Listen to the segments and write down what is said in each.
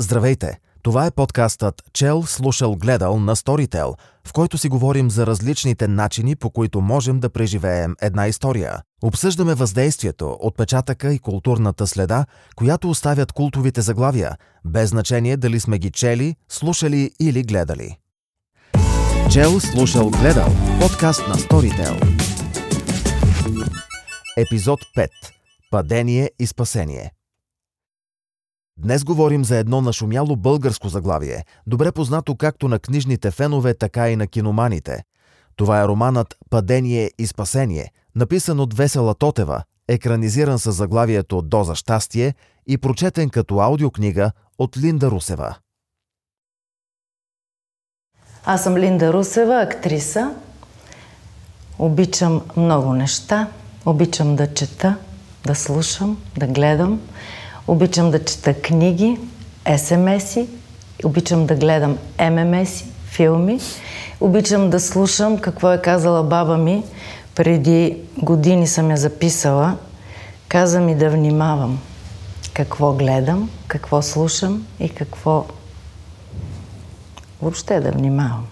Здравейте! Това е подкастът Чел, слушал, гледал на Storytel, в който си говорим за различните начини, по които можем да преживеем една история. Обсъждаме въздействието, отпечатъка и културната следа, която оставят култовите заглавия, без значение дали сме ги чели, слушали или гледали. Чел, слушал, гледал. Подкаст на Storytel. Епизод 5. Падение и спасение. Днес говорим за едно нашумяло българско заглавие, добре познато както на книжните фенове, така и на киноманите. Това е романът «Падение и спасение», написан от Весела Тотева, екранизиран с заглавието «Доза щастие» и прочетен като аудиокнига от Линда Русева. Аз съм Линда Русева, актриса. Обичам много неща. Обичам да чета, да слушам, да гледам. Обичам да чета книги, СМС-и. Обичам да гледам ММС-и, филми. Обичам да слушам какво е казала баба ми. Преди години съм я записала. Каза ми да внимавам какво гледам, какво слушам и какво въобще да внимавам.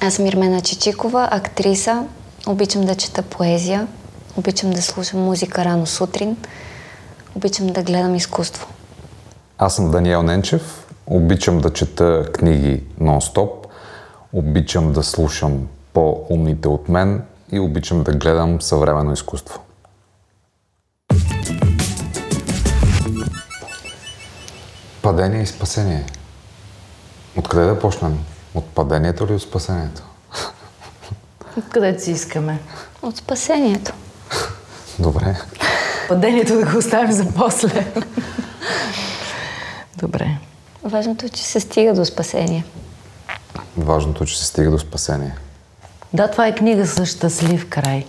Аз съм Ирмена Чичикова, актриса. Обичам да чета поезия. Обичам да слушам музика рано сутрин. Обичам да гледам изкуство. Аз съм Даниел Ненчев. Обичам да чета книги нон-стоп. Обичам да слушам по-умните от мен и обичам да гледам съвременно изкуство. Падение и спасение. Откъде да почнем? От падението или от спасението? Откъдето си искаме. От спасението. Добре. Падението да го оставим за после. Добре. Важното е, че се стига до спасение. Важното е, че се стига до спасение. Да, това е книга с щастлив край.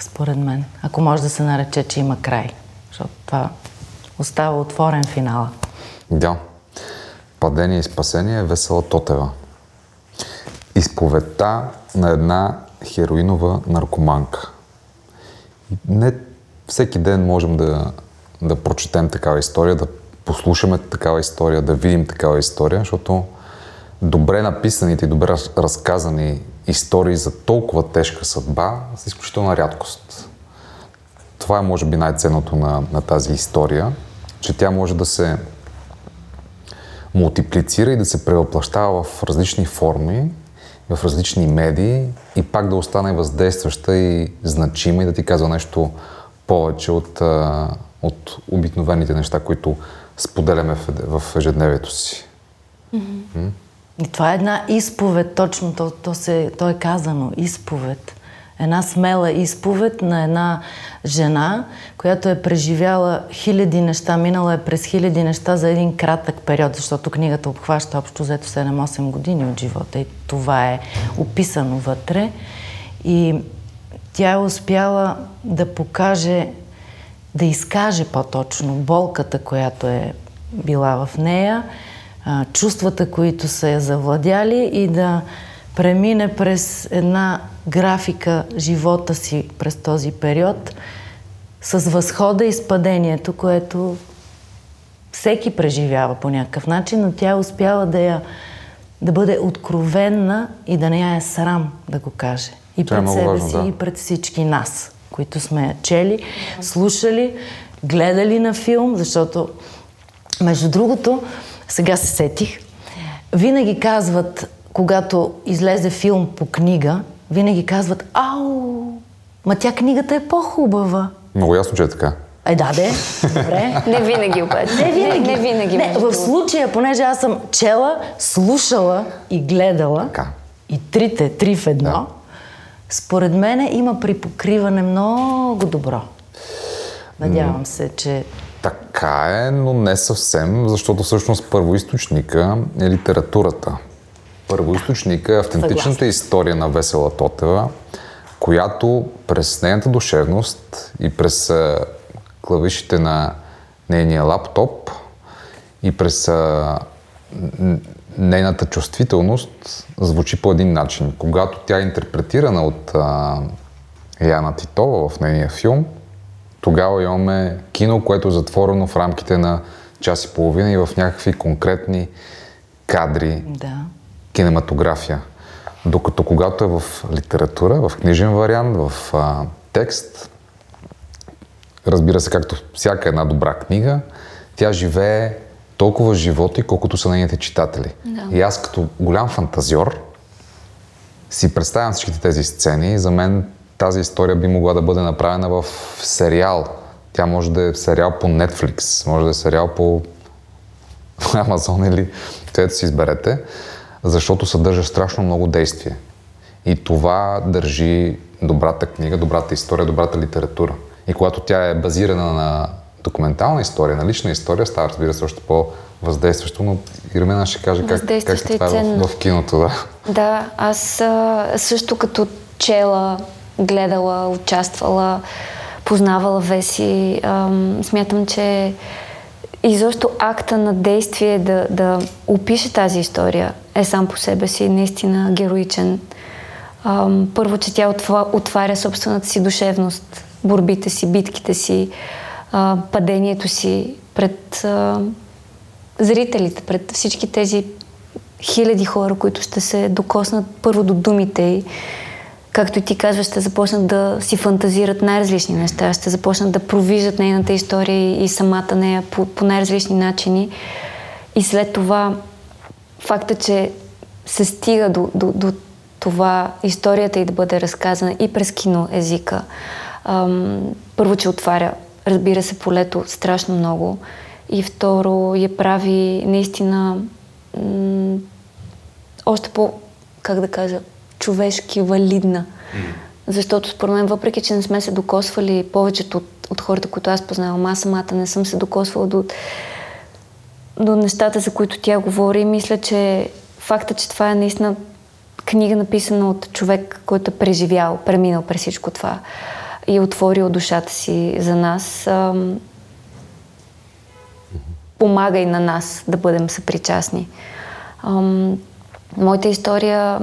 Според мен. Ако може да се нарече, че има край. Защото това остава отворен финала. Да. Падение и спасение е Весела Тотева. Изповедта на една хероинова наркоманка. Не всеки ден можем да, да прочетем такава история, да послушаме такава история, да видим такава история, защото добре написаните и добре разказани истории за толкова тежка съдба са изключителна рядкост. Това е, може би, най-ценното на, на тази история, че тя може да се мултиплицира и да се превъплащава в различни форми, в различни медии и пак да остане въздействаща и значима и да ти казва нещо повече от, от обикновените неща, които споделяме в, в ежедневието си. Mm-hmm. И това е една изповед, точно то, то, се, то е казано, изповед. Една смела изповед на една жена, която е преживяла хиляди неща, минала е през хиляди неща за един кратък период, защото книгата обхваща общо взето 7-8 години от живота и това е описано вътре. И тя е успяла да покаже, да изкаже по-точно болката, която е била в нея, чувствата, които са я завладяли и да премине през една графика живота си през този период с възхода и спадението, което всеки преживява по някакъв начин, но тя е успяла да я да бъде откровенна и да не я е срам да го каже. И Това е пред себе важно, си, да. и пред всички нас, които сме чели, слушали, гледали на филм, защото, между другото, сега се сетих, винаги казват, когато излезе филм по книга, винаги казват, ау, ма тя книгата е по-хубава. Много ясно, че е така. Е, да, де. Добре. Не винаги обаче. Не винаги. Не, не винаги. Не, в случая, понеже аз съм чела, слушала и гледала, Така. и трите, три в едно, Да. Според мен има припокриване много добро. Надявам се, че Така е, но не съвсем, защото всъщност първоисточника е литературата. Първоисточника е автентичната Съгласна. история на Весела Тотева, която през нейната душевност и през клавишите на нейния лаптоп и през нейната чувствителност звучи по един начин. Когато тя е интерпретирана от а, Яна Титова в нейния филм, тогава имаме кино, което е затворено в рамките на час и половина и в някакви конкретни кадри, Да. кинематография. Докато когато е в литература, в книжен вариант, в а, текст, разбира се, както всяка една добра книга, тя живее толкова животи, колкото са нейните читатели. Да. И аз като голям фантазьор си представям всичките тези сцени за мен тази история би могла да бъде направена в сериал. Тя може да е сериал по Netflix, може да е сериал по Амазон или където си изберете, защото съдържа страшно много действие. И това държи добрата книга, добрата история, добрата литература. И когато тя е базирана на документална история, на лична история, става, разбира се, още по-въздействащо, но Ирмена ще каже как, как е това е в, в киното. Да. Да, аз също като чела, гледала, участвала, познавала Веси, ам, смятам, че изобщо акта на действие да, да опише тази история е сам по себе си наистина героичен. Ам, първо, че тя отва, отваря собствената си душевност, борбите си, битките си, падението си пред а, зрителите, пред всички тези хиляди хора, които ще се докоснат първо до думите й. Както и ти казваш, ще започнат да си фантазират най-различни неща, ще започнат да провиждат нейната история и самата нея по, по най-различни начини. И след това факта, че се стига до, до, до това историята и да бъде разказана и през кино езика. Първо, че отваря, разбира се, полето страшно много. И второ, я прави наистина м- още по, как да кажа, човешки валидна. Защото според мен, въпреки че не сме се докосвали повечето от, от хората, които аз познавам, аз самата не съм се докосвала до, до нещата, за които тя говори, мисля, че факта, че това е наистина книга написана от човек, който е преживял, преминал през всичко това и отворил душата си за нас, ам, помага и на нас да бъдем съпричастни. Моята история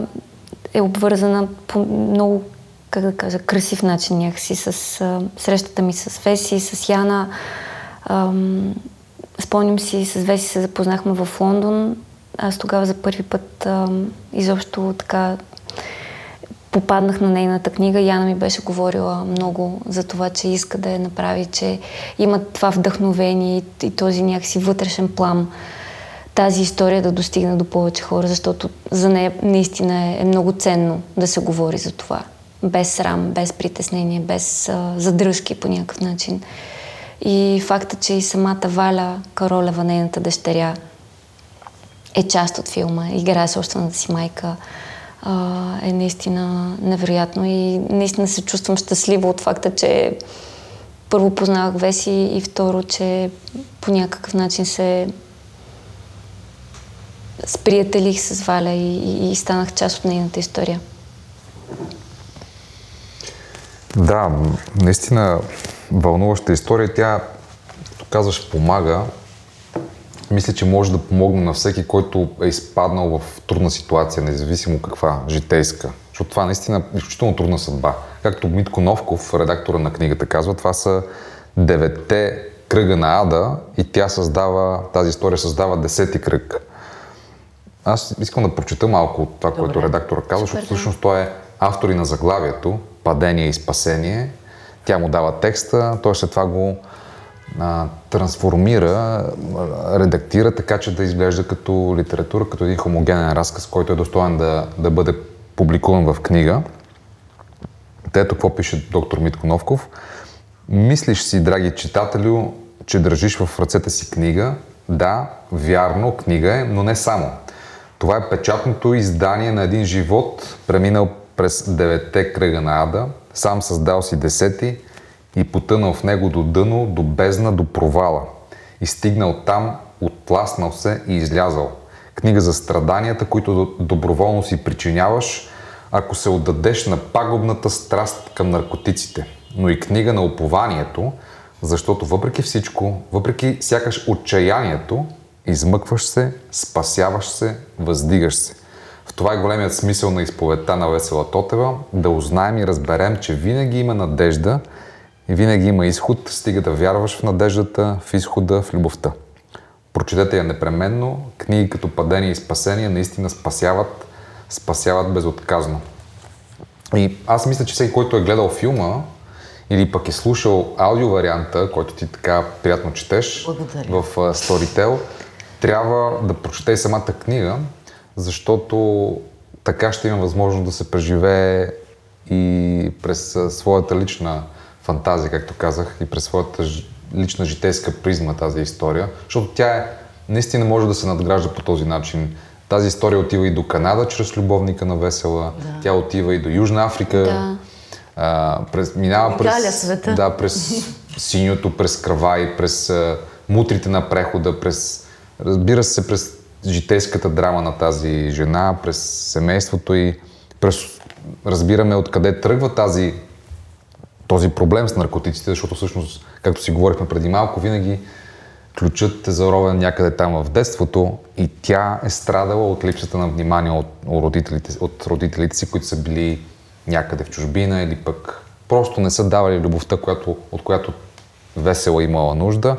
е обвързана по много, как да кажа, красив начин някакси с срещата ми с Веси, с Яна. Спомням си, с Веси се запознахме в Лондон. Аз тогава за първи път изобщо така попаднах на нейната книга. Яна ми беше говорила много за това, че иска да я направи, че има това вдъхновение и, този някакси вътрешен плам тази история да достигне до повече хора, защото за нея наистина е, е много ценно да се говори за това. Без срам, без притеснение, без а, задръжки по някакъв начин. И факта, че и самата Валя Каролева, нейната дъщеря, е част от филма, играе собствената си майка, а, е наистина невероятно и наистина се чувствам щастлива от факта, че първо познавах Веси и второ, че по някакъв начин се сприятелих с Валя и, и, и станах част от нейната история. Да, наистина вълнуваща история. Тя, като казваш, помага. Мисля, че може да помогне на всеки, който е изпаднал в трудна ситуация, независимо каква, житейска. Защото това наистина е изключително трудна съдба. Както Митко Новков, редактора на книгата, казва, това са деветте кръга на Ада и тя създава, тази история създава десети кръг. Аз искам да прочета малко от това, Добре. което редактора казва, защото всъщност той е автор и на заглавието Падение и спасение. Тя му дава текста, той след това го а, трансформира, редактира така, че да изглежда като литература, като един хомогенен разказ, който е достоен да, да бъде публикуван в книга. Та ето какво пише доктор Митко Новков. Мислиш си, драги читателю, че държиш в ръцете си книга. Да, вярно, книга е, но не само. Това е печатното издание на един живот, преминал през девете кръга на ада, сам създал си десети и потънал в него до дъно, до бездна, до провала. И стигнал там, отласнал се и излязал. Книга за страданията, които до- доброволно си причиняваш, ако се отдадеш на пагубната страст към наркотиците. Но и книга на упованието, защото въпреки всичко, въпреки сякаш отчаянието, измъкваш се, спасяваш се, въздигаш се. В това е големият смисъл на изповедта на Весела Тотева, да узнаем и разберем, че винаги има надежда и винаги има изход, стига да вярваш в надеждата, в изхода, в любовта. прочетете я непременно. Книги като Падение и спасение наистина спасяват, спасяват безотказно. И аз мисля, че всеки, който е гледал филма или пък е слушал аудио варианта, който ти така приятно четеш Благодаря. в Storytel, трябва да прочете и самата книга, защото така ще има възможност да се преживее и през своята лична фантазия, както казах, и през своята лична житейска призма тази история, защото тя е, наистина може да се надгражда по този начин. Тази история отива и до Канада чрез любовника на Весела, да. тя отива и до Южна Африка, Да. а, през, минава през, света. да, през синьото, през Кравай, през а, мутрите на прехода, през, разбира се, през житейската драма на тази жена, през семейството и през, разбираме откъде тръгва тази, този проблем с наркотиците, защото всъщност, както си говорихме преди малко, винаги ключът е заровен някъде там в детството и тя е страдала от липсата на внимание от, от, родителите, от родителите си, които са били някъде в чужбина или пък просто не са давали любовта, която, от която весела имала нужда.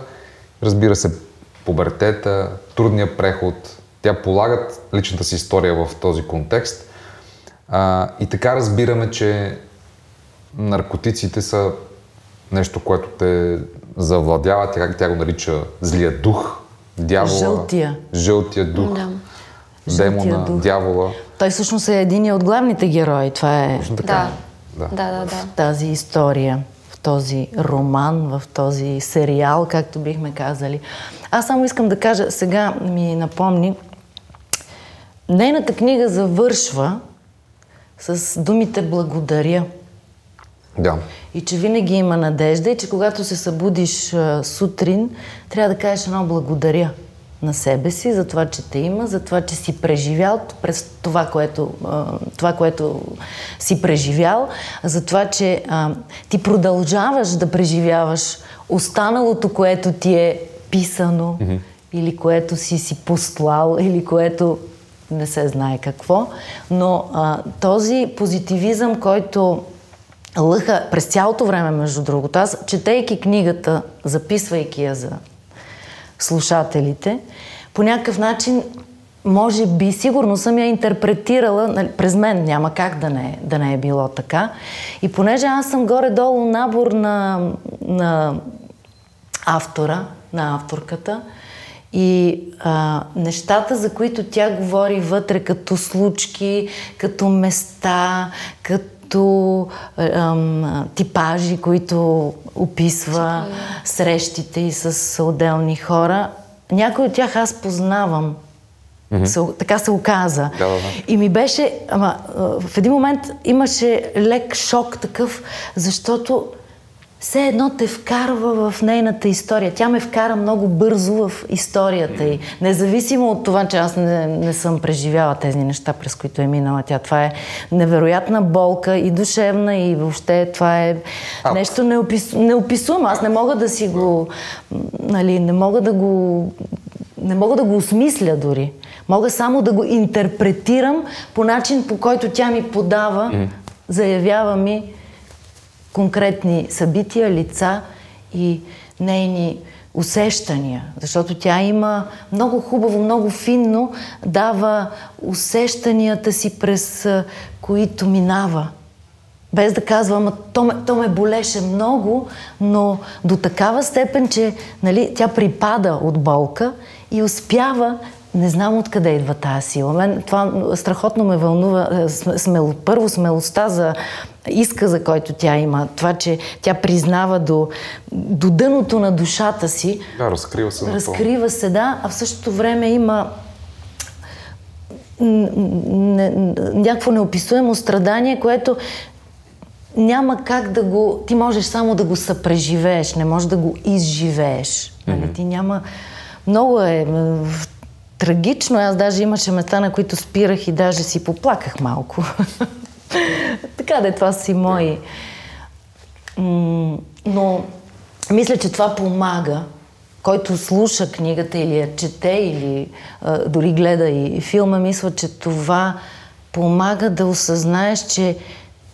Разбира се, пубертета, трудния преход, тя полагат личната си история в този контекст. А, и така разбираме, че наркотиците са нещо, което те завладява, тя, тя го нарича злия дух, дявола. Жълтия. Жълтия дух. Да. Демона, Жълтия дух. дявола. Той всъщност е един от главните герои. Това е Точно така. Да. Да. Да, да, да. в тази история, в този роман, в този сериал, както бихме казали. Аз само искам да кажа, сега ми напомни, нейната книга завършва с думите благодаря. Да. И че винаги има надежда и че когато се събудиш сутрин, трябва да кажеш едно благодаря на себе си за това, че те има, за това, че си преживял през това, което, това, което си преживял, за това, че а, ти продължаваш да преживяваш останалото, което ти е писано mm-hmm. или което си си послал, или което не се знае какво. Но а, този позитивизъм, който лъха през цялото време, между другото. Аз, четейки книгата, записвайки я за слушателите, по някакъв начин, може би, сигурно съм я интерпретирала, нали, през мен няма как да не, да не е било така. И понеже аз съм горе-долу набор на, на автора, на авторката, и а, нещата, за които тя говори вътре, като случки, като места, като ам, типажи, които описва срещите и с отделни хора, някои от тях аз познавам. Се, така се оказа. Да, да, да. И ми беше, ама а, в един момент имаше лек шок такъв, защото все едно те вкарва в нейната история. Тя ме вкара много бързо в историята й. Независимо от това, че аз не, не съм преживяла тези неща, през които е минала тя. Това е невероятна болка и душевна и въобще това е А. нещо неопис... неописуемо. Аз не мога да си го... Нали, не мога да го... Не мога да го осмисля дори. Мога само да го интерпретирам по начин, по който тя ми подава, заявява ми конкретни събития, лица и нейни усещания. Защото тя има много хубаво, много финно дава усещанията си, през които минава. Без да казва, ама то ме, то ме болеше много, но до такава степен, че нали, тя припада от болка и успява не знам откъде идва тази сила. Мен това страхотно ме вълнува. е, см- Смел, първо смелостта за изказа, който тя има. Това, че тя признава до, до дъното на душата си. Да, разкрива се. напълно. Разкрива се, да, а в същото време има някакво неописуемо страдание, което няма как да го... Ти можеш само да го съпреживееш, не можеш да го изживееш. Нали? Ти няма... Много е трагично. Аз даже имаше места, на които спирах и даже си поплаках малко. така да, това си мои... Но мисля, че това помага. Който слуша книгата или я чете, или а, дори гледа и филма, мисля, че това помага да осъзнаеш, че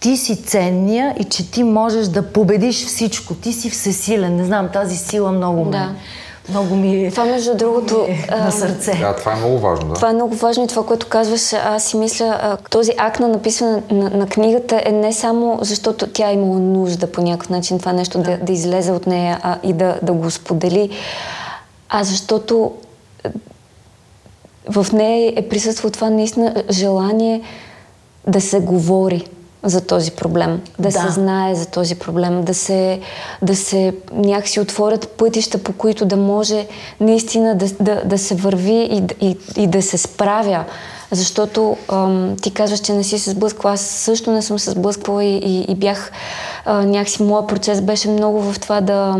ти си ценния и че ти можеш да победиш всичко. Ти си всесилен. Не знам, тази сила много ме, Да. Много ми е. Това, между другото. Е на сърце. Да, това е много важно. Да. Това е много важно и това, което казваш, аз си мисля, този акт на написване на, на книгата е не само защото тя е имала нужда по някакъв начин това нещо да, да излезе от нея а, и да, да го сподели, а защото в нея е присъствало това наистина желание да се говори за този проблем, да, да. се знае за този проблем, да се, да се някакси отворят пътища, по които да може наистина да, да, да се върви и, и, и да се справя. Защото ам, ти казваш, че не си се сблъсквала. Аз също не съм се сблъсквала и, и, и бях а, някакси, моят процес беше много в това да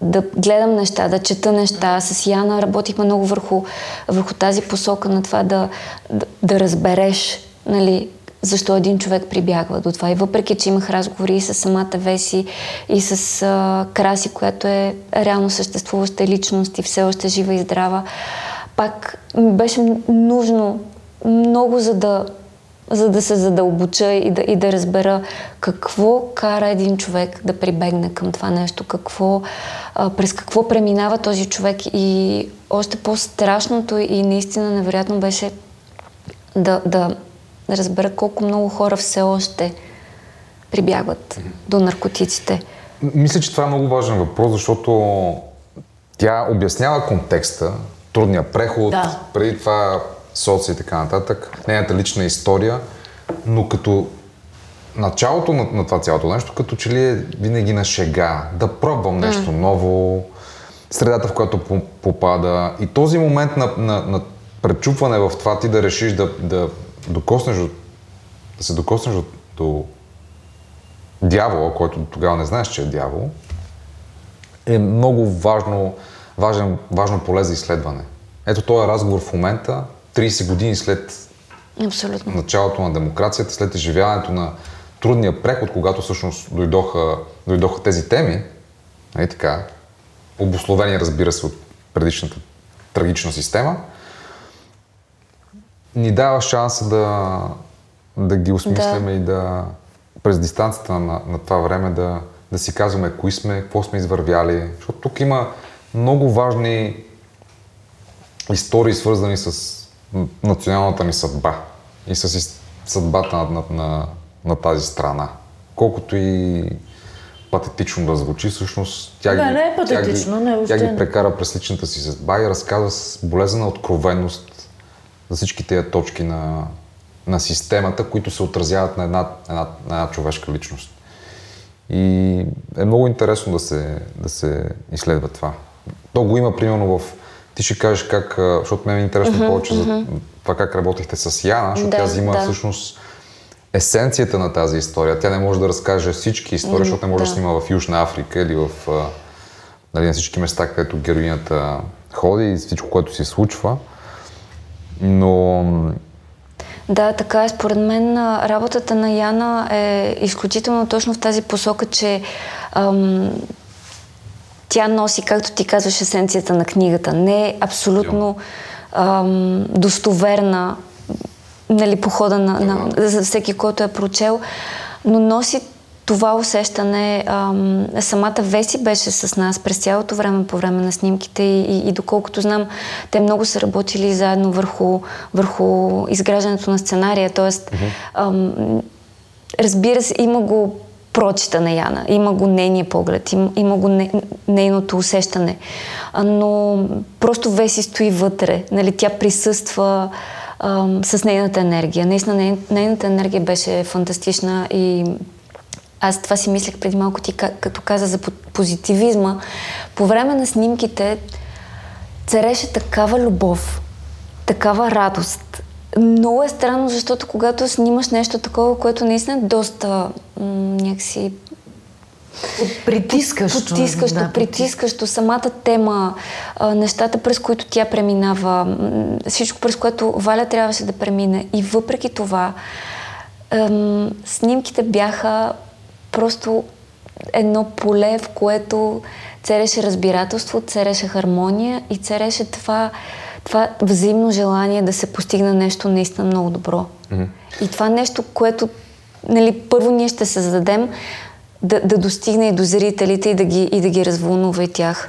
да гледам неща, да чета неща. С Яна работихме много върху, върху тази посока на това да, да, да разбереш нали, защо един човек прибягва до това. И въпреки, че имах разговори и с самата Веси, и с а, Краси, която е реално съществуваща личност и все още жива и здрава, пак ми беше нужно много за да, за да се задълбоча и да, и да разбера какво кара един човек да прибегне към това нещо, какво, а, през какво преминава този човек и още по-страшното и наистина невероятно беше да, да да разбера колко много хора все още прибягват до наркотиците. Мисля, че това е много важен въпрос, защото тя обяснява контекста, трудния преход, да. преди това соци и така нататък, нейната лична история, но като началото на, на това цялото нещо, като че ли е винаги на шега, да пробвам нещо mm. ново, средата, в която попада и този момент на, на, на пречупване в това ти да решиш да, да докоснеш до, да се докоснеш до, до дявола, който тогава не знаеш, че е дявол, е много важно, важен, важно поле за изследване. Ето този разговор в момента, 30 години след Абсолютно. началото на демокрацията, след изживяването на трудния преход, когато всъщност дойдоха, дойдоха тези теми, нали така, обословени, разбира се, от предишната трагична система, ни дава шанса да, да ги осмисляме да. и да през дистанцията на, на това време да, да си казваме кои сме, какво сме извървяли. Защото тук има много важни истории, свързани с националната ни съдба и с съдбата на, на, на, на тази страна. Колкото и патетично да звучи, всъщност тя, да, ги, не е патетично, тя, не, тя ги прекара през личната си съдба и разказва с болезнена откровенност за всички тези точки на, на системата, които се отразяват на една, една, на една човешка личност. И е много интересно да се, да се изследва това. То го има примерно в... Ти ще кажеш как, защото мен е интересно uh-huh, повече uh-huh. за това как работихте с Яна, защото да, тя взима да. всъщност есенцията на тази история. Тя не може да разкаже всички истории, защото не може да. да снима в Южна Африка или в нали, на всички места, където героинята ходи и всичко, което се случва. Но да, така е. Според мен работата на Яна е изключително точно в тази посока, че ам, тя носи, както ти казваш, есенцията на книгата. Не е абсолютно ам, достоверна нали, по хода на, на, за всеки, който е прочел, но носи това усещане, ам, самата Веси беше с нас през цялото време, по време на снимките и, и, и доколкото знам, те много са работили заедно върху, върху изграждането на сценария. Тоест, mm-hmm. разбира се, има го прочита на Яна, има го нейния поглед, има, има го не, нейното усещане. Но просто Веси стои вътре, нали, тя присъства ам, с нейната енергия. Наистина, ней, нейната енергия беше фантастична и аз това си мислех преди малко ти, като каза за позитивизма. По време на снимките цареше такава любов, такава радост. Много е странно, защото когато снимаш нещо такова, което наистина е доста м- някакси Притискащо. Потискащо, да, притискащо. Самата тема, нещата, през които тя преминава, всичко, през което Валя трябваше да премине. И въпреки това, снимките бяха просто едно поле, в което цареше разбирателство, цареше хармония и цареше това, това взаимно желание да се постигне нещо наистина много добро. Mm-hmm. И това нещо, което нали, първо ние ще се зададем да, да достигне и до зрителите и да ги, и да ги развълнува и тях.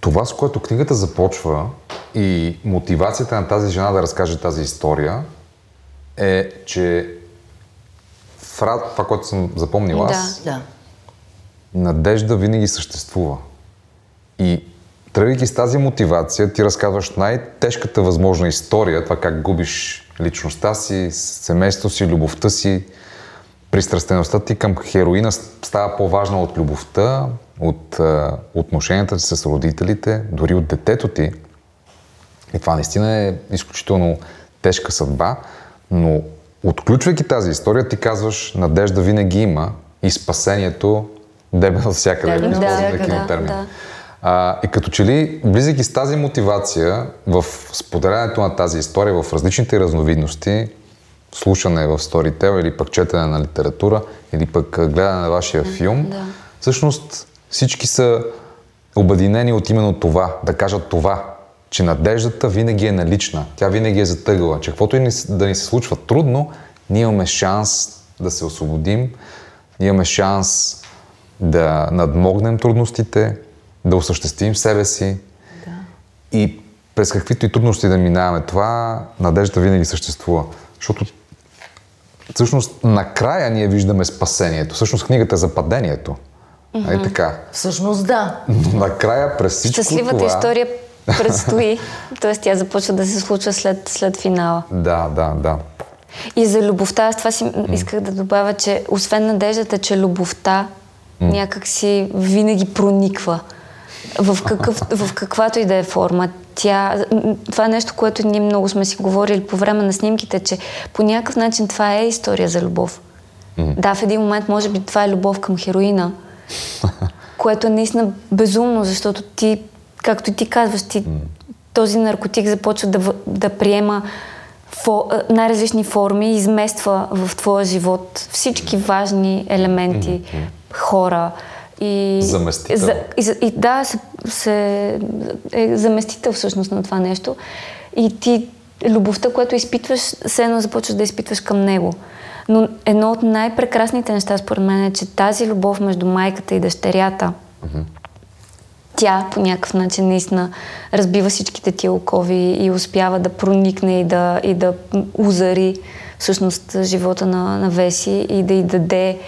това, с което книгата започва и мотивацията на тази жена да разкаже тази история е, че фра... това, което съм запомнил аз, Да. надежда винаги съществува. И тръгвайки с тази мотивация, ти разказваш най-тежката възможна история, това как губиш личността си, семейството си, любовта си, пристрастеността ти към хероина става по-важна от любовта, от а, отношенията си с родителите, дори от детето ти. И това наистина е изключително тежка съдба, но отключвайки тази история, ти казваш, надежда винаги има и спасението дебе от всякъде. Дебе да използваме всякъде, кинотермин. да. А, и като че ли, влизайки с тази мотивация в споделянето на тази история в различните разновидности, слушане в Storytel или пък четене на литература, или пък гледане на вашия филм, да. всъщност всички са обединени от именно това, да кажат това, че надеждата винаги е налична, тя винаги е затъгала, че каквото и да ни се случва трудно, ние имаме шанс да се освободим, ние имаме шанс да надмогнем трудностите, да осъществим себе си и през каквито и трудности да минаваме това, надеждата винаги съществува. Защото всъщност накрая ние виждаме спасението. Всъщност книгата е за падението. Нали така? Всъщност да. Но накрая през всичко Щастливата това... история предстои, т.е. тя започва да се случва след, след финала. Да, да, да. И за любовта, аз това си исках да добавя, че освен надеждата, че любовта някак си винаги прониква в, какъв, в каквато и да е форма. Тя, това е нещо, което ние много сме си говорили по време на снимките, че по някакъв начин това е история за любов. Да, в един момент може би това е любов към хероина, което е наистина безумно, защото ти, както ти казваш, ти, този наркотик започва да, да приема фо, най-различни форми измества в твоя живот всички важни елементи, хора. И, Заместител. За, и, и да, се, се, е заместител всъщност на това нещо. И ти, любовта, която изпитваш, все едно започваш да изпитваш към него. Но едно от най-прекрасните неща, според мен, е, че тази любов между майката и дъщерята, тя по някакъв начин наистина разбива всичките тия окови и успява да проникне и да, и да узари всъщност живота на, на Веси и да й даде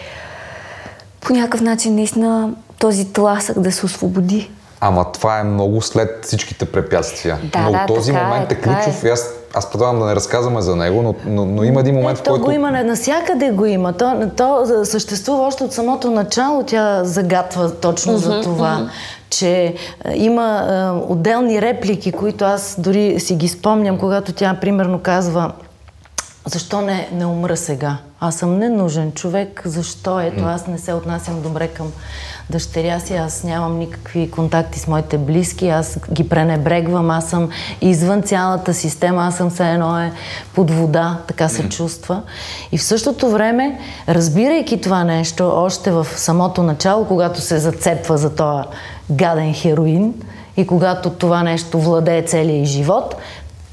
по някакъв начин наистина този тласък да се освободи. Ама това е много след всичките препятствия. Да, но да, този е, момент е, е. ключов и аз, аз предлагам да не разказваме за него, но, но, но има един момент, Е, в то който... го има, насякъде го има. То, то съществува още от самото начало. Тя загатва точно за това, че е, има е, отделни реплики, които аз дори си ги спомням, когато тя, примерно, казва защо не, не умра сега? Аз съм ненужен човек. Защо? Ето, аз не се отнасям добре към дъщеря си, аз нямам никакви контакти с моите близки, аз ги пренебрегвам, аз съм извън цялата система, аз съм все едно е под вода, така се чувства. И в същото време, разбирайки това нещо, още в самото начало, когато се зацепва за този гаден хероин и когато това нещо владее целия живот,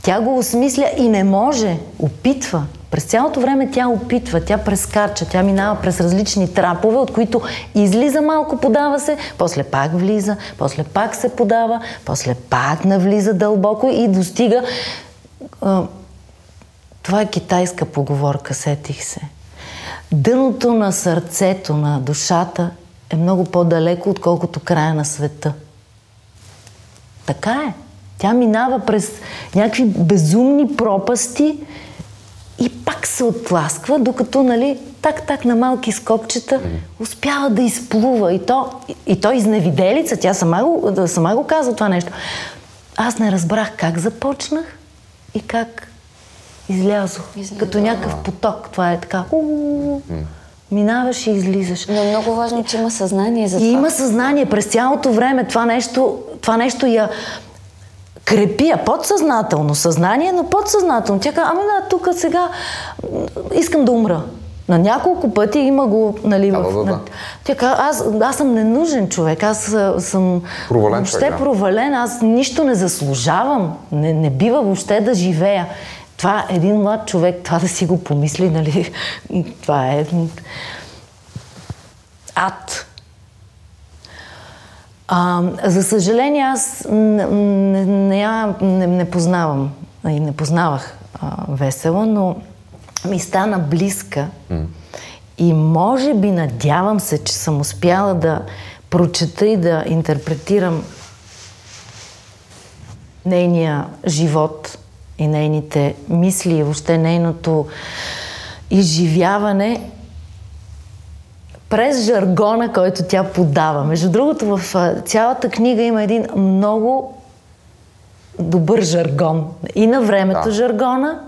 тя го осмисля и не може, опитва. През цялото време тя опитва, тя прескача, тя минава през различни трапове, от които излиза малко, подава се, после пак влиза, после пак се подава, после пак навлиза дълбоко и достига. Това е китайска поговорка, сетих се. Дъното на сърцето, на душата е много по-далеко, отколкото края на света. Така е. Тя минава през някакви безумни пропасти и пак се отласква, докато, нали, так-так на малки скокчета успява да изплува. И то, и, и то изневиделица, тя сама го, сама го казва това нещо. Аз не разбрах как започнах и как излязох. Излязох. Като някакъв поток. Това е така. у-у-у. Минаваш и излизаш. Но е много важно, че има съзнание за И това. има съзнание през цялото време. Това нещо, това нещо я крепи, а подсъзнателно. Съзнание, но подсъзнателно. Тя казва, ами да, тук сега искам да умра. На няколко пъти има го, нали, Да, в... да, да. Тя казва, аз, аз съм ненужен човек, аз съм Провален въобще човек, да. провален, аз нищо не заслужавам, не, не бива въобще да живея. Това един млад човек, това да си го помисли, нали, това е ад. А, за съжаление, аз не, не, не, не, познавам и не познавах а, Весела, но ми стана близка. Mm. И може би, надявам се, че съм успяла да прочета и да интерпретирам нейния живот и нейните мисли и въобще нейното изживяване през жаргона, който тя подава. Между другото, в цялата книга има един много добър жаргон. И на времето да. жаргона,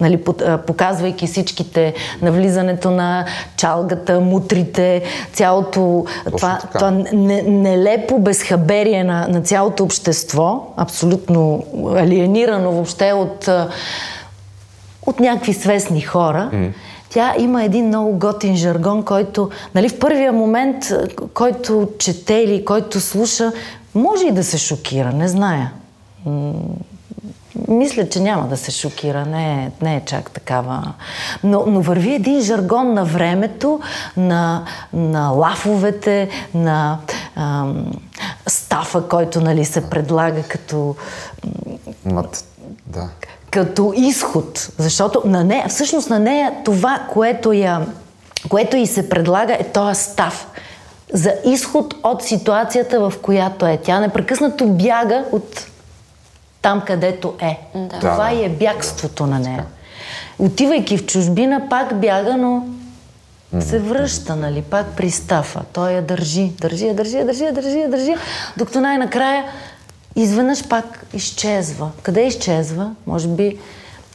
нали, показвайки всичките навлизането на чалгата, мутрите, цялото това, това нелепо безхаберие на, на цялото общество, абсолютно алиенирано въобще от, от някакви свестни хора. Mm. Тя има един много готин жаргон, който нали, в първия момент, който чете или който слуша, може и да се шокира, не зная. Мисля, че няма да се шокира, не е, не е чак такава. Но, но върви един жаргон на времето, на, на лафовете, на ам, стафа, който нали, се предлага като... Мат, да. Като изход. Защото на нея, всъщност на нея това, което, я, което и се предлага е този став за изход от ситуацията, в която е. Тя непрекъснато бяга от там, където е. Да. Това да, и е бягството да. на нея. Отивайки в чужбина, пак бяга, но се връща, нали, пак пристафа. Той я държи, държи, я държи, я държи, я държи, я държи, докато най-накрая изведнъж пак изчезва. Къде изчезва? Може би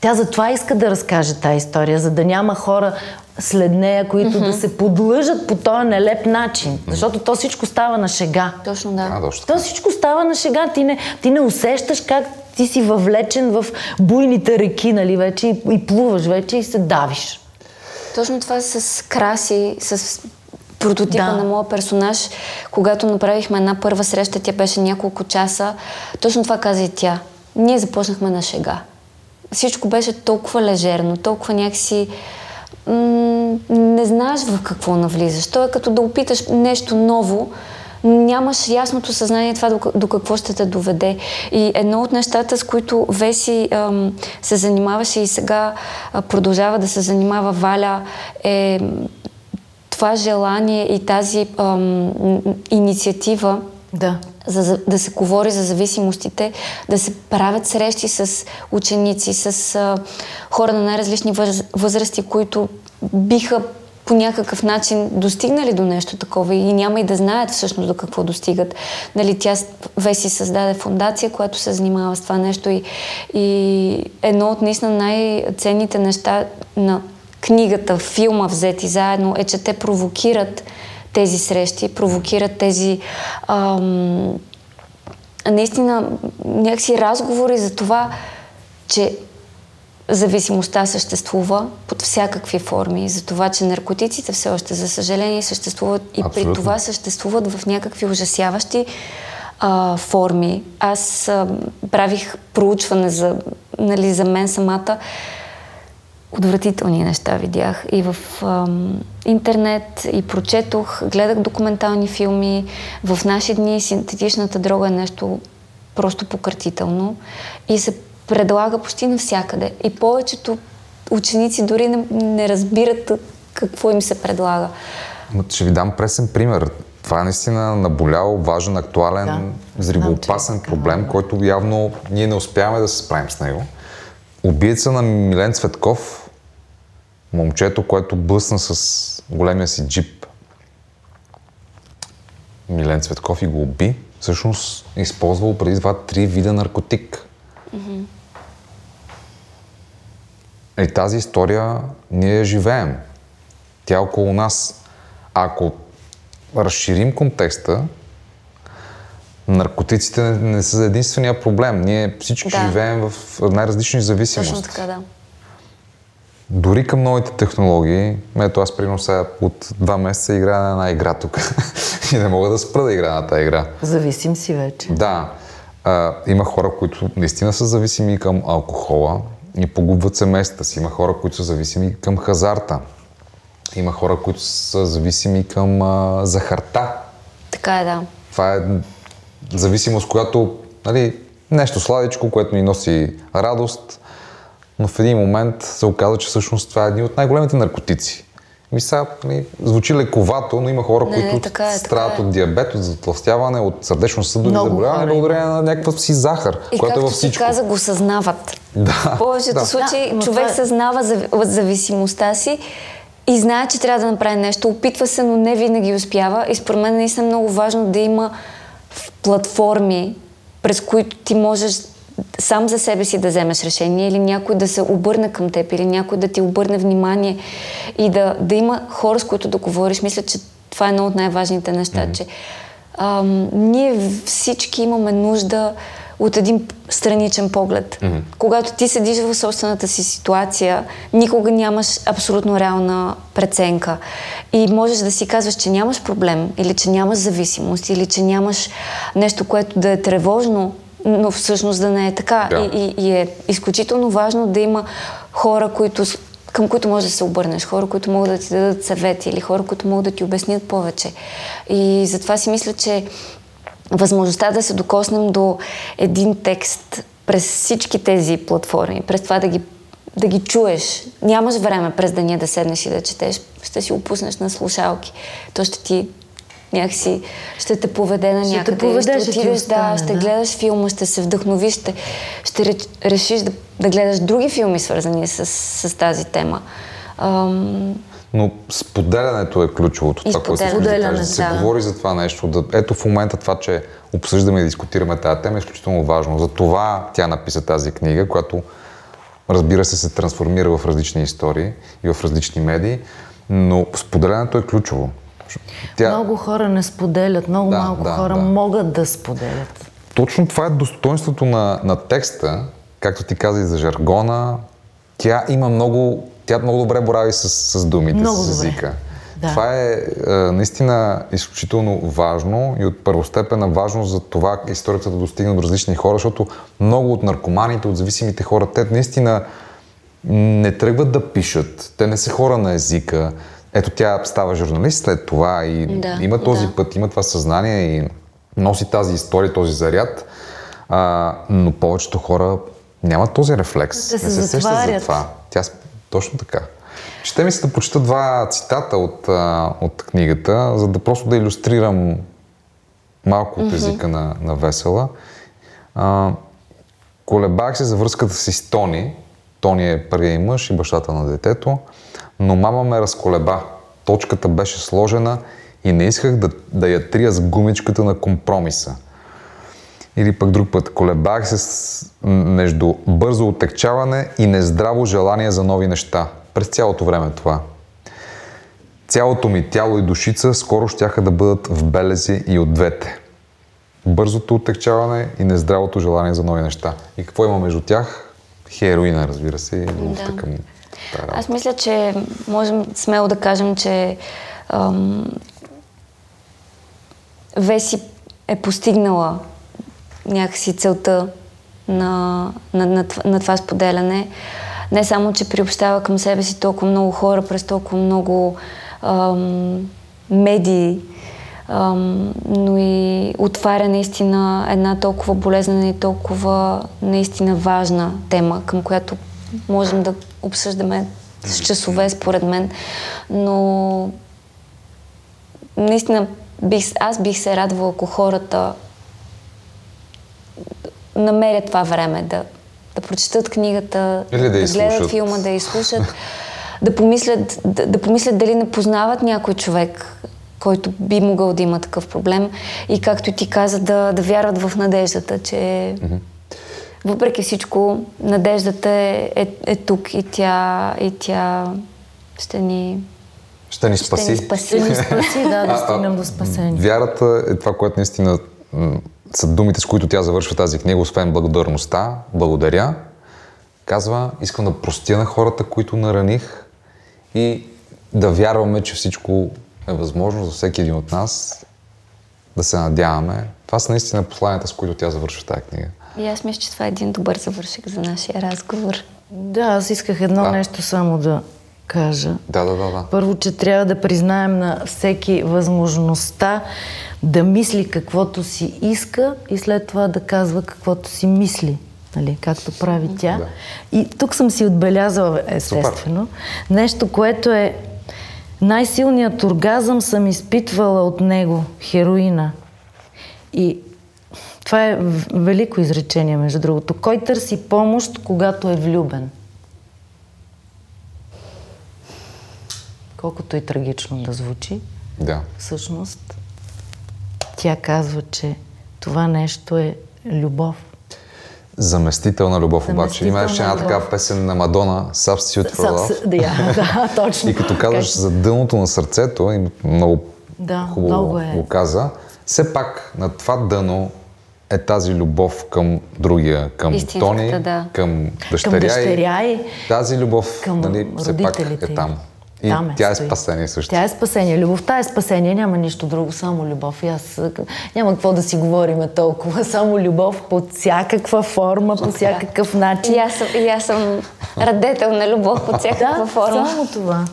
тя затова иска да разкаже тази история, за да няма хора след нея, които mm-hmm. да се подлъжат по този нелеп начин. Защото то всичко става на шега. Точно да. А, точно. То всичко става на шега. Ти не, ти не усещаш как ти си въвлечен в буйните реки, нали, вече и, и плуваш вече и се давиш. Точно това с краси, с прототипа да. на моя персонаж. Когато направихме една първа среща, тя беше няколко часа, точно това каза и тя. Ние започнахме на шега. Всичко беше толкова лежерно, толкова някакси м- не знаеш в какво навлизаш. То е като да опиташ нещо ново, нямаш ясното съзнание това до, до какво ще те доведе. И едно от нещата, с които Веси ам, се занимаваше и сега а, продължава да се занимава Валя, е това желание и тази ам, инициатива да. За, да се говори за зависимостите, да се правят срещи с ученици, с а, хора на най-различни възрасти, които биха по някакъв начин достигнали до нещо такова и няма и да знаят всъщност до какво достигат. Нали, тя Веси създаде фундация, която се занимава с това нещо и, и едно от наистина най-ценните неща на книгата, филма взети заедно е, че те провокират тези срещи, провокират тези ам, наистина някакси разговори за това, че зависимостта съществува под всякакви форми. За това, че наркотиците все още, за съжаление, съществуват и Абсолютно. при това съществуват в някакви ужасяващи а, форми. Аз а, правих проучване за, нали, за мен самата. Отвратителни неща видях и в а, интернет, и прочетох, гледах документални филми. В наши дни синтетичната дрога е нещо просто пократително и се предлага почти навсякъде. И повечето ученици дори не, не разбират какво им се предлага. Ще ви дам пресен пример. Това е наистина наболял, важен, актуален, да, зрибоопасен знам, проблем, който явно ние не успяваме да се справим с него. Убийца на Милен Цветков, момчето, което блъсна с големия си джип Милен Цветков и го уби, всъщност използвал преди това три вида наркотик. Mm-hmm. И е, тази история ние живеем. Тя е около нас. Ако разширим контекста, наркотиците не, не са единствения проблем. Ние всички да. живеем в най-различни зависимости. Точно така, да. Дори към новите технологии, ето аз примерно сега от два месеца играя на една игра тук и не мога да спра да играя на тази игра. Зависим си вече. Да. А, има хора, които наистина са зависими към алкохола, и погубват семействата си. Има хора, които са зависими към хазарта. Има хора, които са зависими към а, захарта. Така е, да. това е зависимост, която, нали, нещо сладичко, което ни носи радост, но в един момент се оказа, че всъщност това е един от най-големите наркотици. Ми сега нали, звучи лековато, но има хора, Не, които така е, страдат така е. от диабет, от затластяване, от сърдечно-съдови заболявания, благодарение на някаква си захар, И която е във както ти всичко. каза, го съзнават. Да, В повечето да. случаи Да, човек това е- съзнава зав- зависимостта си и знае, че трябва да направи нещо. Опитва се, но не винаги успява. И според мен наистина е много важно да има платформи, през които ти можеш сам за себе си да вземеш решение или някой да се обърне към теб или някой да ти обърне внимание и да, да има хора, с които да говориш. Мисля, че това е едно от най-важните неща, че ам, ние всички имаме нужда от един страничен поглед. Mm-hmm. Когато ти седиш в собствената си ситуация, никога нямаш абсолютно реална преценка. И можеш да си казваш, че нямаш проблем, или че нямаш зависимост, или че нямаш нещо, което да е тревожно, но всъщност да не е така. Да. И, и, и е изключително важно да има хора, които, към които можеш да се обърнеш, хора, които могат да ти дадат съвети или хора, които могат да ти обяснят повече. И затова си мисля, че възможността да се докоснем до един текст през всички тези платформи, през това да ги, да ги чуеш. Нямаш време през деня да седнеш и да четеш, ще си опуснеш на слушалки. То ще ти някакси ще те поведе на Ще те някъде. поведе, ще ще ти отидеш, остане, да, ще да. гледаш филма, ще се вдъхновиш, ще, ще решиш да, да гледаш други филми, свързани с, с тази тема. Ам, Но споделянето е ключовото. И Това, което искаш да. Да се говори за това нещо. Да, ето в момента това, че обсъждаме и дискутираме тази тема е изключително важно. За това тя написа тази книга, която разбира се се трансформира в различни истории и в различни медии, но споделянето е ключово. Тя, Много хора не споделят, много Да, малко да, хора да. могат да споделят. Точно това е достоинството на, на текста, както ти каза и за жаргона. Тя има много, тя много добре борави с, с думите, Много с добре. езика. Да. Това е, е наистина изключително важно и от първостепенна важност за това историята да достигне до различни хора, защото много от наркоманите, от зависимите хора, те наистина не тръгват да пишат. Те не са хора на езика. Ето тя става журналист след това и Да, има този да. път, има това съзнание и носи тази история, този заряд. А, но повечето хора нямат този рефлекс. Те се не се сещат за това. Тя точно така. Ще ми се да прочита два цитата от, от книгата, за да просто да иллюстрирам малко от езика на, на Весела. А, колебах се за връзката си с Тони. Тони е първият мъж и бащата на детето, но мама ме разколеба. Точката беше сложена и не исках да, да я трия с гумичката на компромиса. Или пък друг път, колебах се между бързо отекчаване и нездраво желание за нови неща. През цялото време това. Цялото ми тяло и душица скоро щяха да бъдат в белези и от двете. Бързото отекчаване и нездравото желание за нови неща. И какво има между тях? Хероина, разбира се, и любовта Да. към тази работа. Аз мисля, че можем смело да кажем, че ам, Веси е постигнала някакси целта на, на, на, на това споделяне. Не само, че приобщава към себе си толкова много хора през толкова много ам, медии, ам, но и отваря наистина една толкова болезнена и толкова наистина важна тема, към която можем да обсъждаме с часове, според мен. Но наистина бих, аз бих се радвала, ако хората намерят това време да, да прочетат книгата, Или да да гледат филма, да изслушат, да помислят, да, да помислят дали не познават някой човек, който би могъл да има такъв проблем и както ти каза, да, да вярват в надеждата, че въпреки всичко, надеждата е, е, е тук и тя, и тя ще ни, Ще ни ще спаси. ни спаси. Ще ни спаси, да, да стигнем до спасение. Вярата е това, което наистина са думите, с които тя завършва тази книга, освен благодарността, благодаря. Казва, искам да простя на хората, които нараних и да вярваме, че всичко е възможно за всеки един от нас, да се надяваме. Това са наистина посланията, с които тя завършва тази книга. И аз мисля, че това е един добър завършек за нашия разговор. Да, аз исках едно Да. нещо само да, кажа. Да, да, да, да. Първо, че трябва да признаем на всеки възможността да мисли каквото си иска и след това да казва каквото си мисли. Нали, както прави тя. Да. И тук съм си отбелязала, естествено, Супер. нещо, което е най-силният оргазъм съм изпитвала от него, хероина. И това е велико изречение, между другото. Кой търси помощ, когато е влюбен? Колкото и трагично да звучи, Да. всъщност тя казва, че това нещо е любов. Заместителна любов обаче. Има Заместителна една такава песен на Мадона, Substitute for Love. Да, да, точно. И като казваш за дъното на сърцето, и много Да, хубаво много е. го каза, все пак на това дъно е тази любов към другия, към Истинската, Тони, да. към дъщеря, Към дъщеря и Тази любов, към нали, все пак е там. И Там е, тя е стои. спасение също. Тя е спасение. Любовта е спасение. Няма нищо друго, само любов. И аз а, няма какво да си говориме толкова. Само любов под всякаква форма, по всякакъв начин. И аз, съм- и аз съм радетел на любов под всякаква да, форма. само това.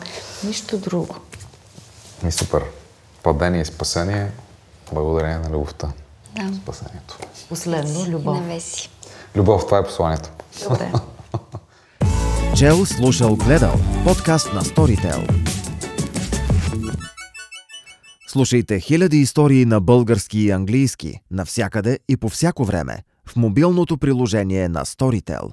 Нищо друго. И супер. Падение и спасение, благодарение на любовта. Да. Спасението. Последно, любов. на Веси. Любов, това е посланието. Добре. Чел, слушал, гледал. Подкаст на Storytel. Слушайте хиляди истории на български и английски навсякъде и по всяко време в мобилното приложение на Storytel.